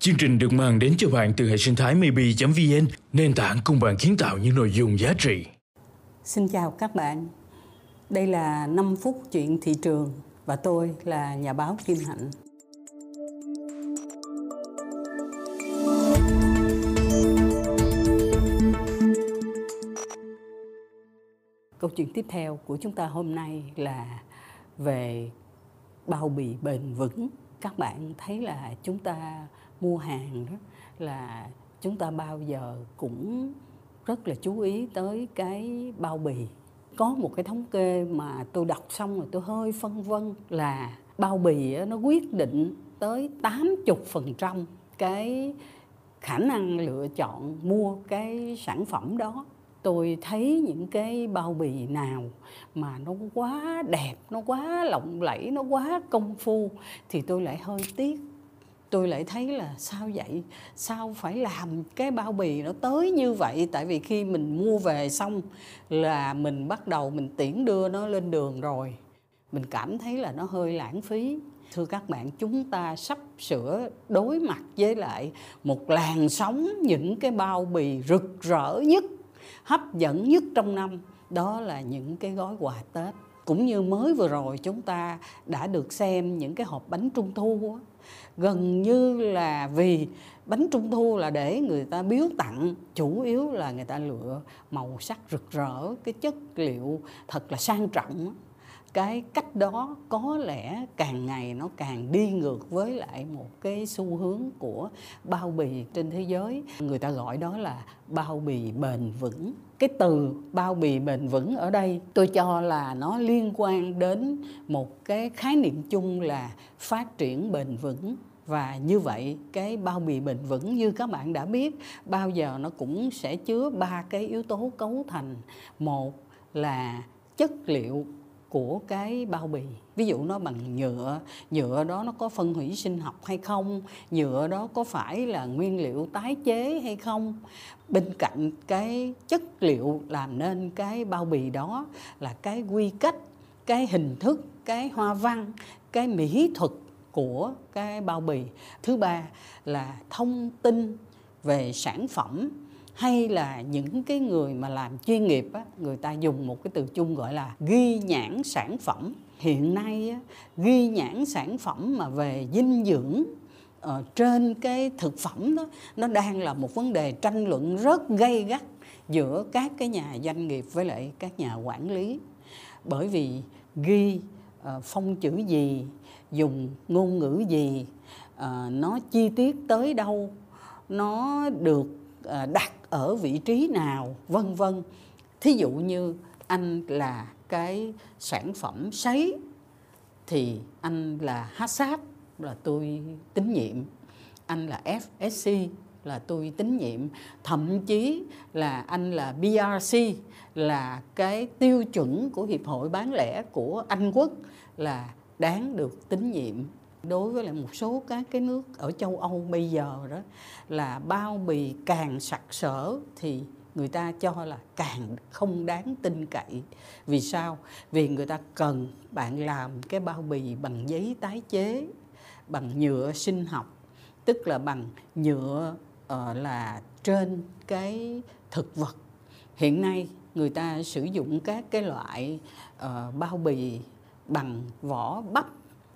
Chương trình được mang đến cho bạn từ hệ sinh thái maybe.vn, nền tảng cùng bạn kiến tạo những nội dung giá trị. Xin chào các bạn. Đây là 5 phút chuyện thị trường và tôi là nhà báo Kim Hạnh. Câu chuyện tiếp theo của chúng ta hôm nay là về bao bì bền vững. Các bạn thấy là chúng ta mua hàng đó, là chúng ta bao giờ cũng rất là chú ý tới cái bao bì. Có một cái thống kê mà tôi đọc xong rồi tôi hơi phân vân là bao bì nó quyết định tới 80% cái khả năng lựa chọn mua cái sản phẩm đó. Tôi thấy những cái bao bì nào mà nó quá đẹp, nó quá lộng lẫy, nó quá công phu thì tôi lại hơi tiếc tôi lại thấy là sao vậy? Sao phải làm cái bao bì nó tới như vậy? Tại vì khi mình mua về xong là mình bắt đầu mình tiễn đưa nó lên đường rồi. Mình cảm thấy là nó hơi lãng phí. Thưa các bạn, chúng ta sắp sửa đối mặt với lại một làn sóng những cái bao bì rực rỡ nhất, hấp dẫn nhất trong năm. Đó là những cái gói quà tết cũng như mới vừa rồi chúng ta đã được xem những cái hộp bánh trung thu gần như là vì bánh trung thu là để người ta biếu tặng, chủ yếu là người ta lựa màu sắc rực rỡ, cái chất liệu thật là sang trọng cái cách đó có lẽ càng ngày nó càng đi ngược với lại một cái xu hướng của bao bì trên thế giới. Người ta gọi đó là bao bì bền vững. Cái từ bao bì bền vững ở đây tôi cho là nó liên quan đến một cái khái niệm chung là phát triển bền vững. Và như vậy, cái bao bì bền vững như các bạn đã biết, bao giờ nó cũng sẽ chứa ba cái yếu tố cấu thành. Một là chất liệu của cái bao bì. Ví dụ nó bằng nhựa nhựa đó nó có phân hủy sinh học hay không? Nhựa đó có phải là nguyên liệu tái chế hay không? Bên cạnh cái chất liệu làm nên cái bao bì đó là cái quy cách, cái hình thức, cái hoa văn, cái mỹ thuật của cái bao bì. Thứ ba là thông tin về sản phẩm hay là những cái người mà làm chuyên nghiệp á, người ta dùng một cái từ chung gọi là ghi nhãn sản phẩm. Hiện nay á, ghi nhãn sản phẩm mà về dinh dưỡng ở trên cái thực phẩm đó nó đang là một vấn đề tranh luận rất gay gắt giữa các cái nhà doanh nghiệp với lại các nhà quản lý. Bởi vì ghi uh, phong chữ gì dùng ngôn ngữ gì uh, nó chi tiết tới đâu nó được uh, đặt ở vị trí nào, vân vân. Thí dụ như anh là cái sản phẩm sấy, thì anh là HACCP là tôi tín nhiệm. Anh là FSC là tôi tín nhiệm. Thậm chí là anh là BRC là cái tiêu chuẩn của hiệp hội bán lẻ của Anh quốc là đáng được tín nhiệm đối với lại một số các cái nước ở châu Âu bây giờ đó là bao bì càng sặc sỡ thì người ta cho là càng không đáng tin cậy. Vì sao? Vì người ta cần bạn làm cái bao bì bằng giấy tái chế bằng nhựa sinh học tức là bằng nhựa uh, là trên cái thực vật. Hiện nay người ta sử dụng các cái loại uh, bao bì bằng vỏ bắp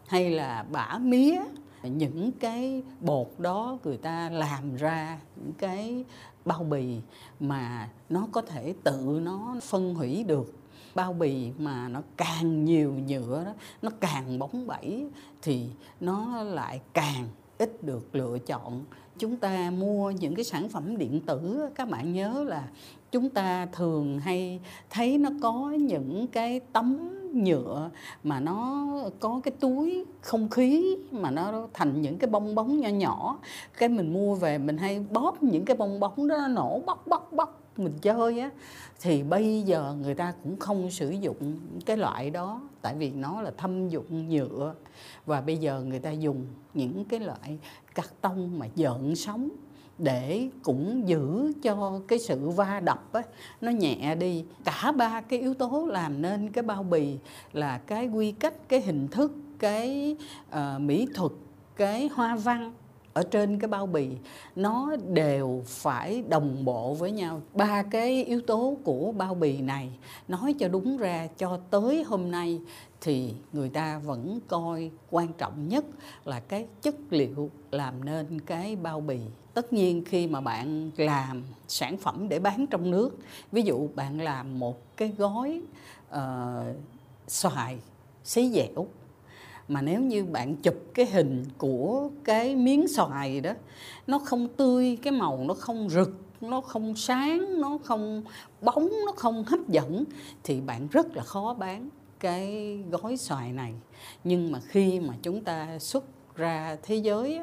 hay là bã mía, những cái bột đó người ta làm ra những cái bao bì mà nó có thể tự nó phân hủy được. Bao bì mà nó càng nhiều nhựa đó, nó càng bóng bẩy thì nó lại càng ít được lựa chọn. Chúng ta mua những cái sản phẩm điện tử các bạn nhớ là chúng ta thường hay thấy nó có những cái tấm nhựa mà nó có cái túi không khí, mà nó thành những cái bong bóng nhỏ nhỏ. Cái mình mua về, mình hay bóp những cái bong bóng đó nó nổ, bóc bóc bóc, mình chơi á. Thì bây giờ người ta cũng không sử dụng cái loại đó, tại vì nó là thâm dụng nhựa. Và bây giờ người ta dùng những cái loại cắt tông mà dợn sóng để cũng giữ cho cái sự va đập ấy, nó nhẹ đi. Cả ba cái yếu tố làm nên cái bao bì là cái quy cách cái hình thức cái uh, mỹ thuật cái hoa văn ở trên cái bao bì nó đều phải đồng bộ với nhau. Ba cái yếu tố của bao bì này nói cho đúng ra cho tới hôm nay thì người ta vẫn coi quan trọng nhất là cái chất liệu làm nên cái bao bì. Tất nhiên khi mà bạn làm sản phẩm để bán trong nước ví dụ bạn làm một cái gói uh, xoài xí dẻo mà nếu như bạn chụp cái hình của cái miếng xoài đó, nó không tươi, cái màu nó không rực, nó không sáng, nó không bóng, nó không hấp dẫn, thì bạn rất là khó bán cái gói xoài này. Nhưng mà khi mà chúng ta xuất ra thế giới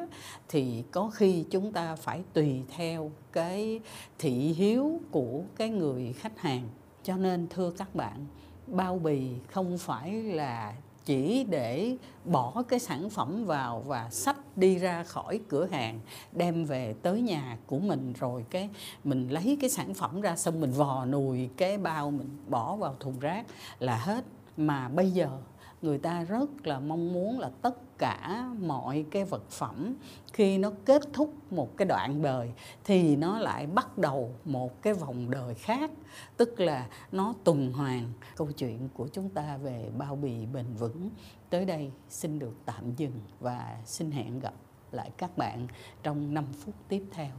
thì có khi chúng ta phải tùy theo cái thị hiếu của cái người khách hàng. Cho nên, thưa các bạn, bao bì không phải là chỉ để bỏ cái sản phẩm vào và xách đi ra khỏi cửa hàng, đem về tới nhà của mình rồi cái mình lấy cái sản phẩm ra xong mình vò nùi cái bao mình bỏ vào thùng rác là hết. Mà bây giờ người ta rất là mong muốn là tất cả mọi cái vật phẩm khi nó kết thúc một cái đoạn đời thì nó lại bắt đầu một cái vòng đời khác. Tức là nó tuần hoàn. Câu chuyện của chúng ta về bao bì bền vững tới đây xin được tạm dừng và xin hẹn gặp lại các bạn trong 5 phút tiếp theo.